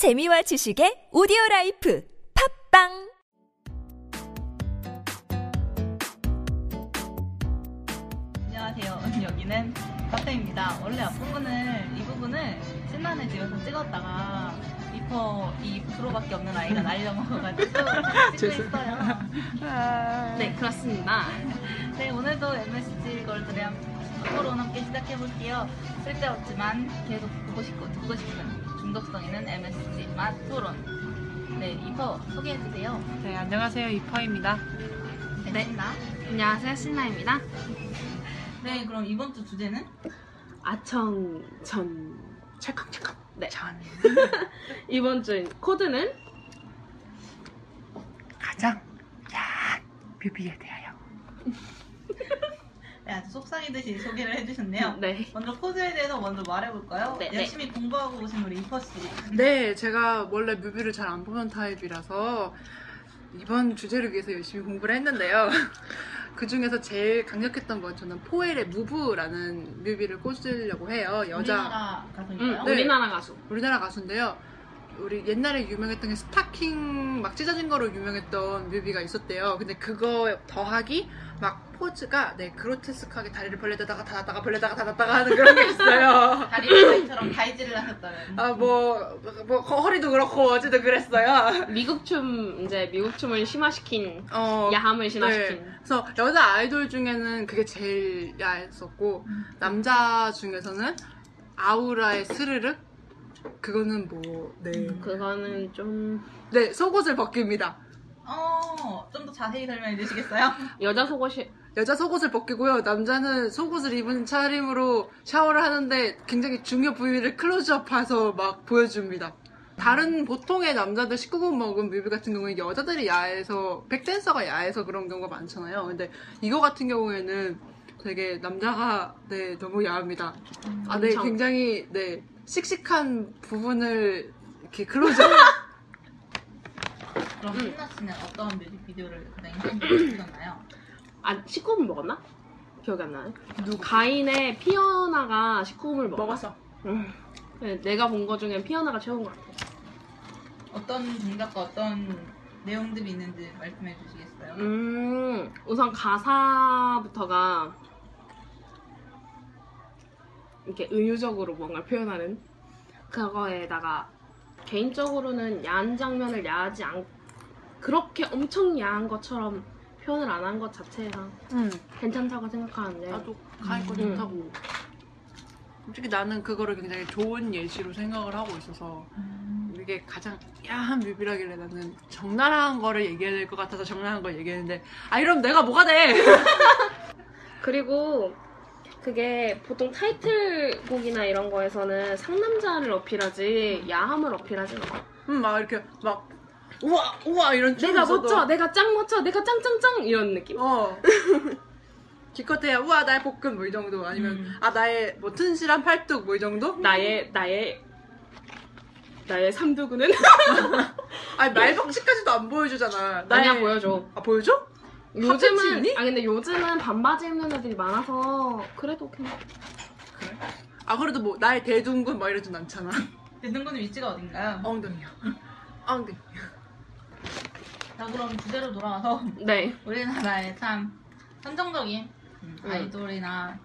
재미와 지식의 오디오 라이프 팟빵 안녕하세요. 여기는 카페입니다. 원래 앞부분을 이 부분을 신나는 집에서 찍었다가 이퍼 2%밖에 없는 아이가 날려먹어가지고 찍고 있어요. 네, 그렇습니다. 네, 오늘도 MSG 걸드램 토론 함께 시작해볼게요. 쓸데없지만 계속 보고 싶고 듣고 싶은 중독성 있는 MSG 맛 토론. 네, 이퍼 소개해주세요. 네, 안녕하세요. 이퍼입니다. 네. 나. 안녕하세요. 신나입니다. 네, 그럼 이번 주 주제는? 아청 전 찰칵찰칵 네. 전 이번 주 코드는 가장 야한 뮤비에 대하여 네, 아주 속삭이듯이 소개를 해주셨네요. 네. 먼저 코드에 대해서 먼저 말해볼까요? 네, 네. 열심히 공부하고 오신 우리 이퍼 씨. 네 제가 원래 뮤비를 잘 안 보는 타입이라서 이번 주제를 위해서 열심히 공부를 했는데요 그 중에서 제일 강력했던 건 저는 포엘의 Move라는 뮤비를 꽂으려고 해요 여자 우리나라 가수인가요? 응, 네. 우리나라 가수. 우리나라 가수인데요. 우리 옛날에 유명했던 게 스타킹 막 찢어진 거로 유명했던 뮤비가 있었대요. 근데 그거 더하기 막 포즈가 네 그로테스크하게 다리를 벌려다가 닫았다가 벌려다가 닫았다가 하는 그런 게 있어요. 다리미처럼 다이질을 하셨다는. 아뭐뭐 허리도 그렇고 어제도 그랬어요. 미국 춤 이제 미국 춤을 심화시킨 어, 야함을 네. 심화시킨. 그래서 여자 아이돌 중에는 그게 제일 야했었고 남자 중에서는 아우라의 스르륵 그거는 뭐 네. 그거는 좀 네, 속옷을 벗깁니다. 어, 좀 더 자세히 설명해 주시겠어요? 여자 속옷이 여자 속옷을 벗기고요. 남자는 속옷을 입은 차림으로 샤워를 하는데 굉장히 중요 부위를 클로즈업해서 막 보여줍니다. 다른 보통의 남자들 19금 먹은 뮤비 같은 경우는 여자들이 야해서 백댄서가 야해서 그런 경우가 많잖아요. 근데 이거 같은 경우에는 되게 남자가 네 너무 야합니다. 아, 네 엄청. 굉장히 네 씩씩한 부분을 이렇게 클로즈업 그럼 음. 신나 씨는 어떤 뮤직비디오를 가장 인상깊게 보셨나요? 아 19금 먹었나? 기억이 안 나네. 누구 가인의 피어나가 19금을 먹었나? 먹었어. 응. 네, 내가 본 거 중엔 피어나가 최고인 것 같아. 어떤 동작과 어떤 내용들이 있는지 말씀해 주시겠어요? 음, 우선 가사부터가 이렇게 은유적으로 뭔가 표현하는 그거에다가 개인적으로는 야한 장면을 야하지 않 그렇게 엄청 야한 것처럼 표현을 안 한 것 자체가 응. 괜찮다고 생각하는데 나도 가인 거 음. 좋다고. 솔직히 나는 그거를 굉장히 좋은 예시로 생각을 하고 있어서 음. 이게 가장 야한 뮤비라길래 나는 적나라한 거를 얘기해야 될 것 같아서 적나라한 걸 얘기했는데 아 이러면 내가 뭐가 돼? 그리고 그게 보통 타이틀곡이나 이런 거에서는 상남자를 어필하지 야함을 어필하지 않아. 음, 막 이렇게 막 우와 우와 이런 춤 내가 있어도 멋져, 내가 짱 멋져, 내가 짱짱짱 이런 느낌. 어. 기껏해야 우와 나의 복근 뭐 이 정도 아니면 음. 아 나의 뭐 튼실한 팔뚝 뭐 이 정도? 나의 나의 나의 삼두구는 아니 말벅지까지도 안 보여주잖아. 아니야 나의- 보여줘. 아 보여줘? 요즘은? 아 근데 요즘은 반바지 입는 애들이 많아서 그래도 그냥 그래? 아 그래도 뭐 나의 대둔근 막 이러진 않잖아. 대등군의 위치가 어딘가요? 엉덩이요. 엉덩이. 자, 그럼 주제로 돌아와서 네 우리나라에 참 선정적인 음, 음. 아이돌이나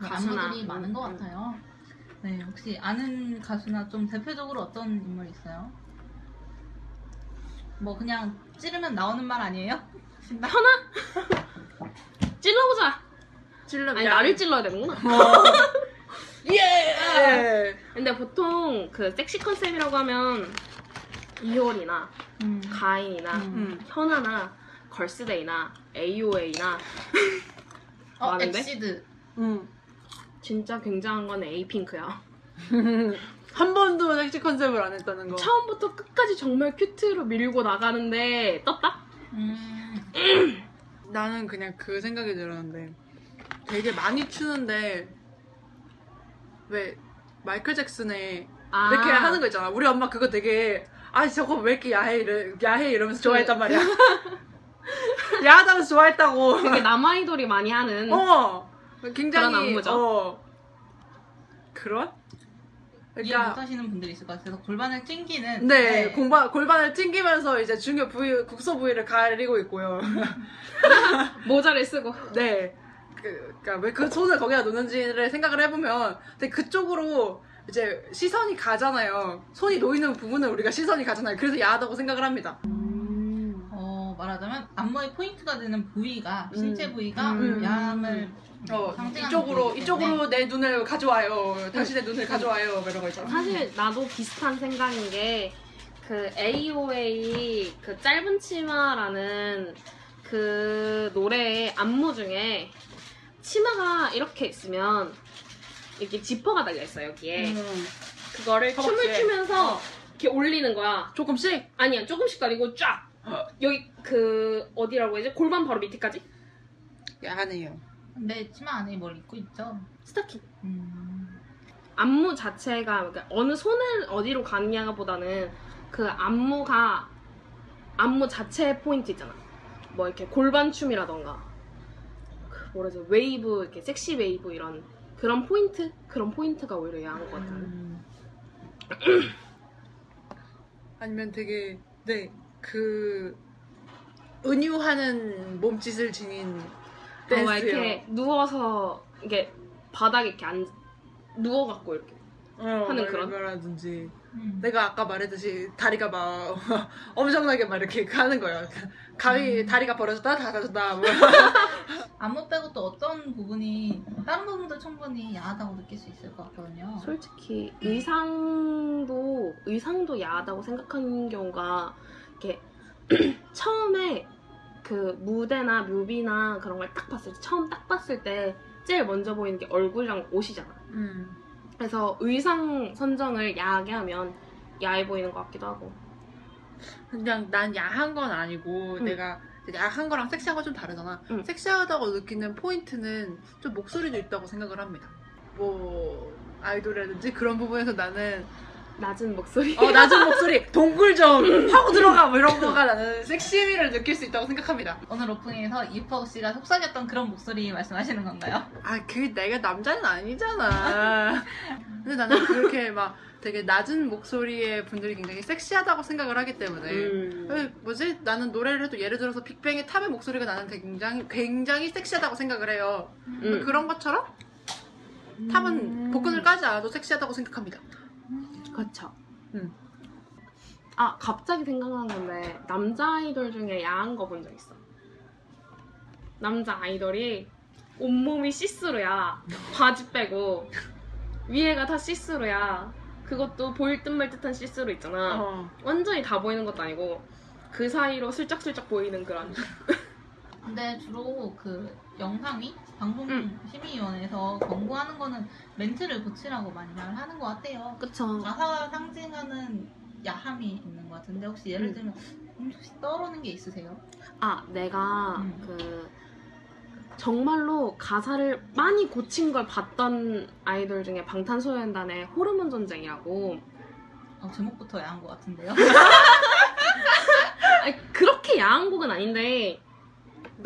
가수나. 안무들이 많은 것 같아요. 네, 혹시 아는 가수나 좀 대표적으로 어떤 인물 있어요? 뭐 그냥 찌르면 나오는 말 아니에요? 신나? 현아 찔러보자. 찔러. 아니 나를 찔러야 되는구나. 예. 근데 보통 그 섹시 컨셉이라고 하면 이효리나 음. 가인이나 음. 현아나 걸스데이나 AOA나 어, 많은데? EXID. 음. 진짜 굉장한 건 에이핑크야. 한 번도 섹시 컨셉을 안 했다는 거. 처음부터 끝까지 정말 큐트로 밀고 나가는데 떴다? 음. 나는 그냥 그 생각이 들었는데 되게 많이 추는데 왜 마이클 잭슨의 아, 이렇게 하는 거 있잖아. 우리 엄마 그거 되게 아 저거 왜 이렇게 야해 이래 야해 이러면서 좋아했단 말이야. 야하다면서 좋아했다고. 되게 남아이돌이 많이 하는 어 굉장히 그런 안무죠. 어 그런 이해 그러니까 못하시는 분들이 있을 것 같아서 골반을 찡기는 네, 공반, 골반을 튕기면서 이제 중요 부위, 국소 부위를 가리고 있고요. 모자를 쓰고 네. 그, 그니까 왜 그 손을 거기다 놓는지를 생각을 해보면, 근데 그쪽으로 이제 시선이 가잖아요. 손이 놓이는 부분은 우리가 시선이 가잖아요. 그래서 야하다고 생각을 합니다. 어, 말하자면 안무의 포인트가 되는 부위가 신체 부위가 음. 야함을 어, 상징하는 이쪽으로, 부위이기 이쪽으로 내 눈을 가져와요. 다시 내 눈을 가져와요. 뭐 이런 거 있잖아. 사실 나도 비슷한 생각인 게 그 AOA 그 짧은 치마라는 그 노래의 안무 중에 치마가 이렇게 있으면 이렇게 지퍼가 달려 있어 여기에 음, 그거를 춤을 허벅지에. 추면서 이렇게 올리는 거야 조금씩? 아니야 조금씩 아니고 쫙 여기 그 어디라고 해야지 골반 바로 밑에까지 야하네요. 근데 치마 안에 뭘 입고 있죠? 스타킹 음. 안무 자체가 그러니까 어느 손을 어디로 가느냐가 보다는 그 안무가 안무 자체의 포인트 있잖아. 뭐 이렇게 골반 춤이라던가 그 뭐라 지 웨이브 이렇게 섹시 웨이브 이런 그런 포인트 그런 포인트가 오히려 야한 것 같아. 음. 아니면 되게 네 그 은유하는 몸짓을 지닌 어, 댄스요. 막 이렇게 누워서 이게 바닥에 이렇게 앉 누워갖고 이렇게 어, 하는 막 그런? 거라든지 음. 내가 아까 말했듯이 다리가 막 엄청나게 막 이렇게 하는 거예요. 가위 다리가 벌어졌다 닫아졌다 뭐. 안무 빼고 또 어떤 부분이 다른 부분도 충분히 야하다고 느낄 수 있을 것 같거든요. 솔직히 의상도 의상도 야하다고 생각하는 경우가 처음에 그 무대나 뮤비나 그런 걸 딱 봤을 때 처음 딱 봤을 때 제일 먼저 보이는 게 얼굴이랑 옷이잖아. 음. 그래서 의상 선정을 야하게 하면 야해 보이는 것 같기도 하고. 그냥 난 야한 건 아니고 응. 내가 야한 거랑 섹시한 건 좀 다르잖아. 응. 섹시하다고 느끼는 포인트는 좀 목소리도 있다고 생각을 합니다. 뭐 아이돌이라든지 그런 부분에서 나는 낮은 목소리. 어, 낮은 목소리 동굴 좀 하고 들어가 뭐 이런 거가 나는 섹시미를 느낄 수 있다고 생각합니다. 오늘 오프닝에서 이퍼 씨가 속삭였던 그런 목소리 말씀하시는 건가요? 아, 그 내가 남자는 아니잖아. 근데 나는 그렇게 막 되게 낮은 목소리의 분들이 굉장히 섹시하다고 생각을 하기 때문에 음. 왜, 뭐지? 나는 노래를 해도 예를 들어서 빅뱅의 탑의 목소리가 나는 굉장히 굉장히 섹시하다고 생각을 해요. 음. 그런 것처럼 탑은 복근을 까지 않아도 섹시하다고 생각합니다. 그렇죠. 음. 아 갑자기 생각난 건데 남자 아이돌 중에 야한 거 본 적 있어. 남자 아이돌이 온몸이 시스루야. 바지 빼고 위에가 다 시스루야. 그것도 보일 듯 말 듯한 시스루 있잖아. 어. 완전히 다 보이는 것도 아니고 그 사이로 슬쩍슬쩍 보이는 그런. 근데 주로 그 영상위 방송 응. 심의위원회에서 권고하는 거는 멘트를 붙이라고 많이 말을 하는 것 같아요. 그쵸. 가사가 상징하는 야함이 있는 것 같은데 혹시 예를 음. 들면 음, 혹시 떠오르는 게 있으세요? 아 내가 음. 그 정말로 가사를 많이 고친 걸 봤던 아이돌 중에 방탄소년단의 호르몬 전쟁이라고 어, 제목부터 야한 것 같은데요? 아니, 그렇게 야한 곡은 아닌데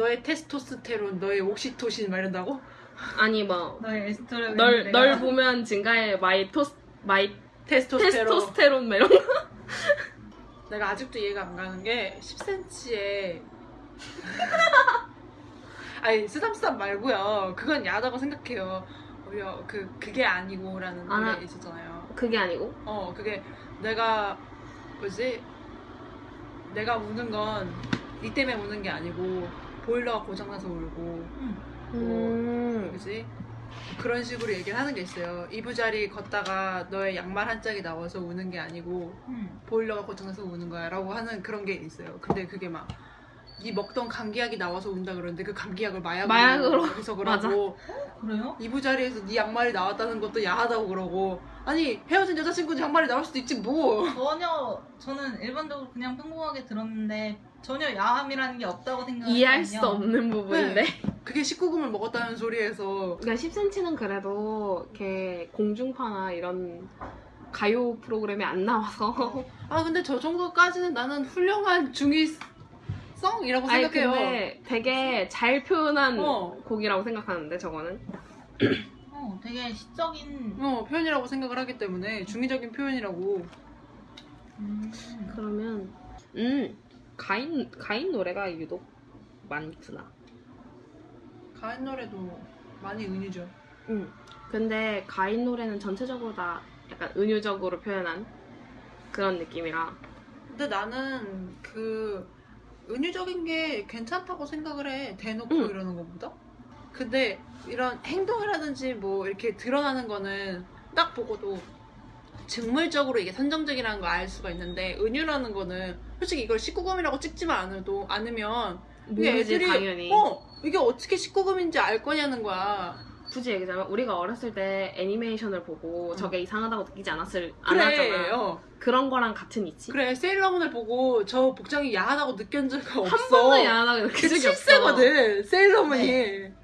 너의 테스토스테론, 너의 옥시토신 막 이런다고? 아니 뭐 너의 에스토를 널, 널 보면 증가해 my 토스 my 테스토스테론. 테스토스테론 거 내가 아직도 이해가 안 가는 게 10cm에 아니 쓰담쓰담 말고요. 그건 야하다고 생각해요. 오히려 그 그게 아니고라는 아. 노래 있었잖아요. 그게 아니고 어 그게 내가 뭐지 내가 우는 건 니 때문에 우는 게 아니고 보일러가 고장나서 울고 음. 음, 그지 그런 식으로 얘기를 하는 게 있어요. 이부자리 걷다가 너의 양말 한 짝이 나와서 우는 게 아니고 음. 보일러가 고장나서 우는 거야 라고 하는 그런 게 있어요. 근데 그게 막, 네 먹던 감기약이 나와서 운다 그러는데 그 감기약을 마약으로, 마약으로. 해석을 맞아. 하고 그래요? 이부자리에서 네 양말이 나왔다는 것도 야하다고 그러고 아니 헤어진 여자친구 양말이 나올 수도 있지 뭐 전혀 저는 일반적으로 그냥 평범하게 들었는데 전혀 야함이라는 게 없다고 생각해요. 이해할 수 없는 부분인데 그게 19금을 먹었다는 소리에서 그러니까 10cm는 그래도 이렇게 공중파나 이런 가요 프로그램에 안 나와서 아 근데 저 정도까지는 나는 훌륭한 중의성이라고 아니 생각해요. 근데 되게 잘 표현한 어. 곡이라고 생각하는데 저거는 어, 되게 시적인 어, 표현이라고 생각을 하기 때문에 중의적인 표현이라고. 음, 그러면 음 가인 가인 노래가 유독 많구나. 가인 노래도 많이 은유죠. 음 근데 가인 노래는 전체적으로 다 약간 은유적으로 표현한 그런 느낌이라. 근데 나는 그 은유적인 게 괜찮다고 생각을 해. 대놓고 응. 이러는 것보다. 근데 이런 행동이라든지 뭐 이렇게 드러나는 거는 딱 보고도 직물적으로 이게 선정적이라는 걸 알 수가 있는데 은유라는 거는 솔직히 이걸 19금이라고 찍지만 않아도 않으면 이게 모르지 애들이 당연히. 어 이게 어떻게 19금인지 알 거냐는 거야. 굳이 얘기하자면 우리가 어렸을 때 애니메이션을 보고 저게 이상하다고 느끼지 않았을 그래, 않았잖아. 어. 그런 거랑 같은 이치. 그래 세일러문을 보고 저 복장이 야하다고 느낀 적이 없어. 한 번도 야하다고 그 느낀 적이 없어. 실세거든 세일러문이.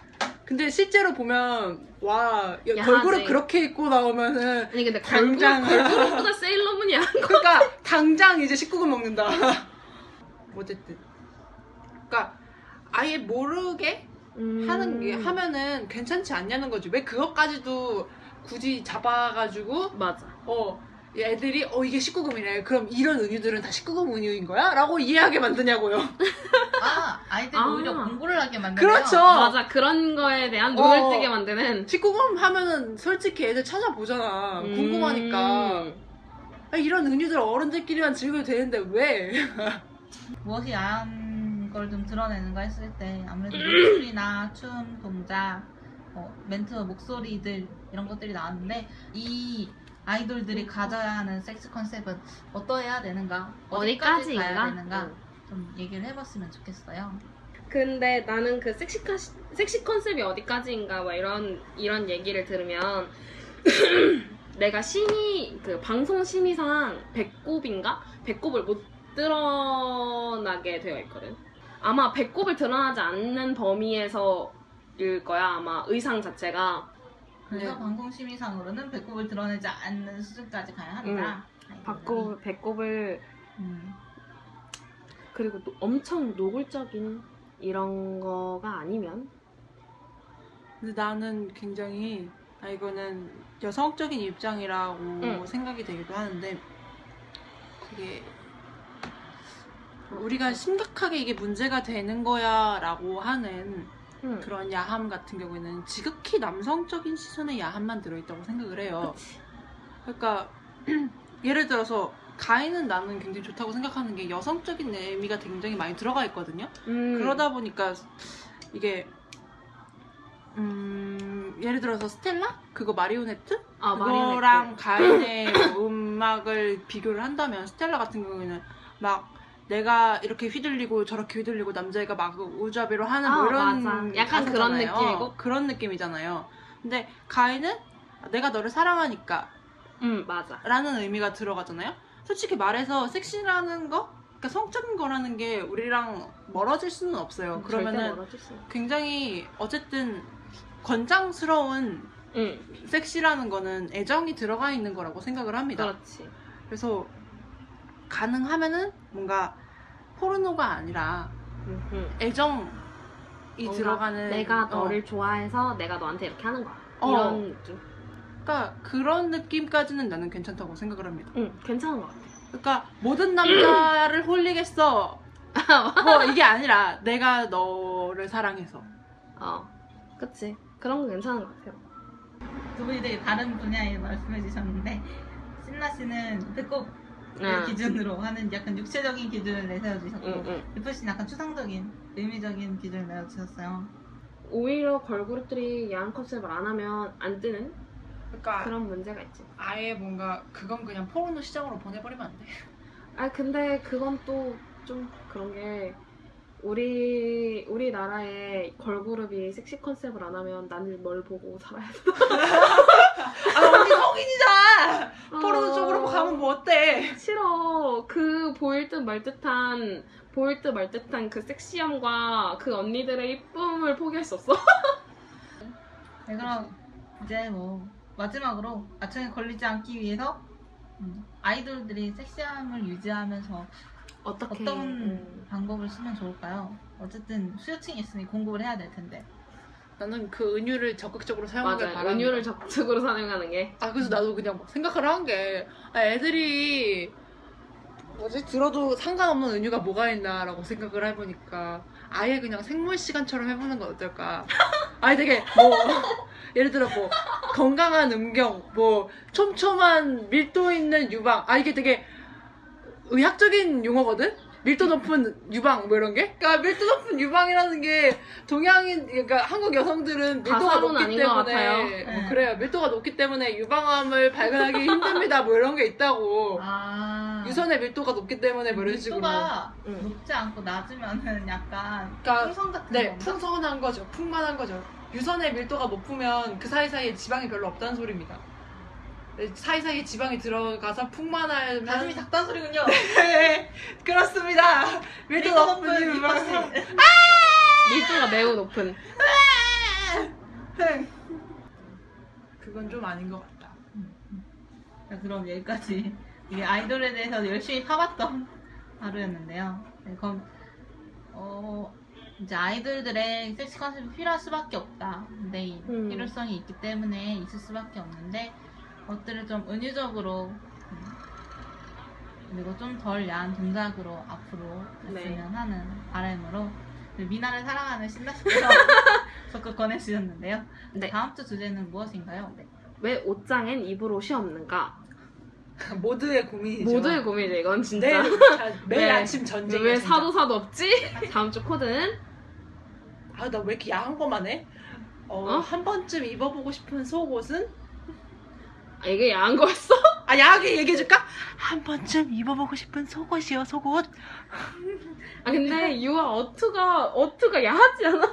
근데 실제로 보면 와 야, 야하지. 걸그룹 그렇게 입고 나오면은 아니 근데 당장. 걸그룹보다 세일러문이 야한 거. 그러니까 당장 이제 19금 먹는다. 어쨌든 그러니까 아예 모르게 음. 하는 게 하면은 괜찮지 않냐는 거지. 왜 그것까지도 굳이 잡아가지고 맞아. 어 애들이 어 이게 19금이래. 그럼 이런 은유들은 다 19금 은유인 거야? 라고 이해하게 만드냐고요. 아 아이들이 아. 오히려 공부를 하게 만드네요. 그렇죠. 맞아 그런 거에 대한 눈을 어. 뜨게 만드는 19금 하면은 솔직히 애들 찾아보잖아. 음. 궁금하니까. 아, 이런 은유들 어른들끼리만 즐겨도 되는데 왜? 무엇이 야한 걸 좀 드러내는가 했을 때 아무래도 노출이나 춤, 동작, 어, 멘트, 목소리들 이런 것들이 나왔는데 이 아이돌들이 가져야 하는 섹스 컨셉은 어떠해야 되는가? 어디까지 어디까지인가? 가야 되는가? 응. 좀 얘기를 해봤으면 좋겠어요. 근데 나는 그 섹시 카 섹시 컨셉이 어디까지인가 막 이런 이런 얘기를 들으면 내가 심의 그 방송 심의상 배꼽인가 배꼽을 못 드러나게 되어 있거든. 아마 배꼽을 드러나지 않는 범위에서일 거야 아마 의상 자체가 그래서 네. 방송 심의상으로는 배꼽을 드러내지 않는 수준까지 가야 한다. 아이돌들이. 배꼽 배꼽을 음. 그리고 또 엄청 노골적인 이런 거가 아니면 근데 나는 굉장히 아 이거는 여성적인 입장이라고 응. 생각이 되기도 하는데 그게 우리가 심각하게 이게 문제가 되는 거야라고 하는 음. 그런 야함 같은 경우에는 지극히 남성적인 시선의 야함만 들어있다고 생각을 해요. 그러니까 예를 들어서 가인은 나는 굉장히 좋다고 생각하는 게 여성적인 의미가 굉장히 많이 들어가 있거든요. 음. 그러다 보니까 이게 음 예를 들어서 스텔라 그거 마리오네트 아, 그거랑 마리오네트. 가인의 음악을 비교를 한다면 스텔라 같은 경우에는 막 내가 이렇게 휘둘리고 저렇게 휘둘리고 남자애가 막 우자비로 하는 뭐 아, 이런 맞아. 약간 그런. 느낌이고. 그런 느낌이잖아요. 근데 가인은 내가 너를 사랑하니까 음 맞아. 라는 의미가 들어가잖아요. 솔직히 말해서 섹시라는 거, 그러니까 성적인 거라는 게 우리랑 멀어질 수는 없어요. 절대 그러면은. 굉장히 어쨌든 권장스러운 응, 섹시라는 거는 애정이 들어가 있는 거라고 생각을 합니다. 그렇지. 그래서 가능하면은 뭔가 포르노가 아니라. 애정이 들어가는 내가 어, 너를 좋아해서 내가 너한테 이렇게 하는 거야. 어. 이런 느낌. 그러니까 그런 느낌까지는 나는 괜찮다고 생각을 합니다. 응, 괜찮은 것 같아. 그러니까 모든 남자를 홀리겠어. 뭐 이게 아니라 내가 너를 사랑해서. 어, 그치. 그런 거 괜찮은 것 같아요. 두 분이 되게 다른 분야에 말씀해 주셨는데 신나 씨는 배 꼽 응. 기준으로 하는 약간 육체적인 기준을 내세워주셨고 응, 응. 씨는 약간 추상적인 의미적인 기준을 내세워주셨어요. 오히려 걸그룹들이 야한 컨셉을 안 하면 안 뜨는 그러니까 그런 문제가 있지. 아예 뭔가 그건 그냥 포르노 시장으로 보내버리면 안 돼. 아 근데 그건 또 좀 그런 게 우리 우리나라의 걸그룹이 섹시 컨셉을 안 하면 나는 뭘 보고 살아야 돼? 아 언니 성인이잖아. 포르노 아. 쪽으로 가면 뭐 어때? 싫어. 그 보일 듯 말 듯한 보일 듯 말 듯한 그 섹시함과 그 언니들의 이쁨을 포기할 수 없어. 네, 그럼 이제 뭐 마지막으로 아청에 걸리지 않기 위해서 음, 아이돌들이 섹시함을 유지하면서 어떻게? 어떤 음. 방법을 쓰면 좋을까요? 어쨌든 수요층이 있으니 공부를 해야 될 텐데 나는 그 은유를 적극적으로 사용하길 맞아요. 바랍니다. 은유를 적극적으로 사용하는 게 아 그래서 나도 그냥 막 생각을 한 게 아, 애들이 뭐지 들어도 상관없는 은유가 뭐가 있나라고 생각을 해보니까 아예 그냥 생물 시간처럼 해보는 건 어떨까? 아니 되게 뭐 예를 들어 뭐 건강한 음경, 뭐 촘촘한 밀도 있는 유방, 아 이게 되게 의학적인 용어거든? 밀도 높은 유방 뭐 이런 게? 그러니까 밀도 높은 유방이라는 게 동양인 그러니까 한국 여성들은 밀도가 높기 때문에 같아요. 뭐 네. 그래요 밀도가 높기 때문에 유방암을 발견하기 힘듭니다 뭐 이런 게 있다고 아. 유선의 밀도가 높기 때문에 뭐 이런 식으로 밀도가 응. 높지 않고 낮으면은 약간 그러니까 풍선 같은 네 건가? 풍성한 거죠 풍만한 거죠 유선의 밀도가 높으면 그 사이사이에 지방이 별로 없다는 소리입니다 네, 사이사이에 지방이 들어가서 풍만하면 가슴이 작다는 소리군요. 네, 그렇습니다 밀도 높은 높은 유방 이파스. 밀도가 매우 높은 그건 좀 아닌 것 같다 자, 그럼 여기까지 이게 아이돌에 대해서 열심히 파봤던 하루였는데요. 네, 그럼 어 이제 아이돌들의 섹시 컨셉이 필요할 수밖에 없다. 근데 이 음. 필요성이 있기 때문에 있을 수밖에 없는데 것들을 좀 은유적으로 음, 그리고 좀 덜 야한 동작으로 앞으로 네. 했으면 하는 바람으로 미나를 사랑하는 신나씨께서 적극 권해주셨는데요. 네. 다음 주 주제는 무엇인가요? 왜 옷장엔 입을 옷이 없는가 모두의 고민이죠 모두의 고민이죠 이건 진짜 매일, 매일 네. 아침 전쟁 왜 사도 사도 없지? 다음 주 코드는 아 나 왜 이렇게 야한 것만 해? 어, 어? 한 번쯤 입어보고 싶은 속옷은? 아, 이게 야한 거였어? 아 야하게 얘기해줄까? 한 번쯤 입어보고 싶은 속옷이요 속옷 아 근데 유아 어투가 어투가 야하지 않아?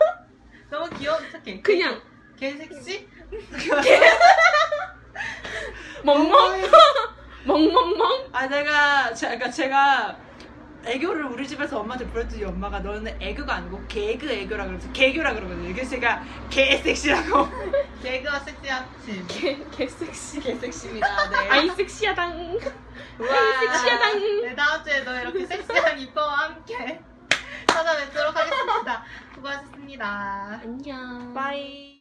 너무 귀여운 척해. 그냥 개 섹시? 멍멍 멍멍멍 아 내가 제, 그러니까 제가 애교를 우리 집에서 엄마한테 부렸더니 엄마가. 너는 애교가 아니고 개그 애교라 그래서 개교라 그러거든요 그래서 제가 개 섹시라고. 개그와 섹시한 침. 개, 개 섹시. 개 섹시입니다. 네. 아이 섹시하당. 우와. 섹시하당. 네, 다음 주에도 이렇게 섹시한 이뻐와 함께 찾아뵙도록 하겠습니다. 수고하셨습니다. 안녕. 빠이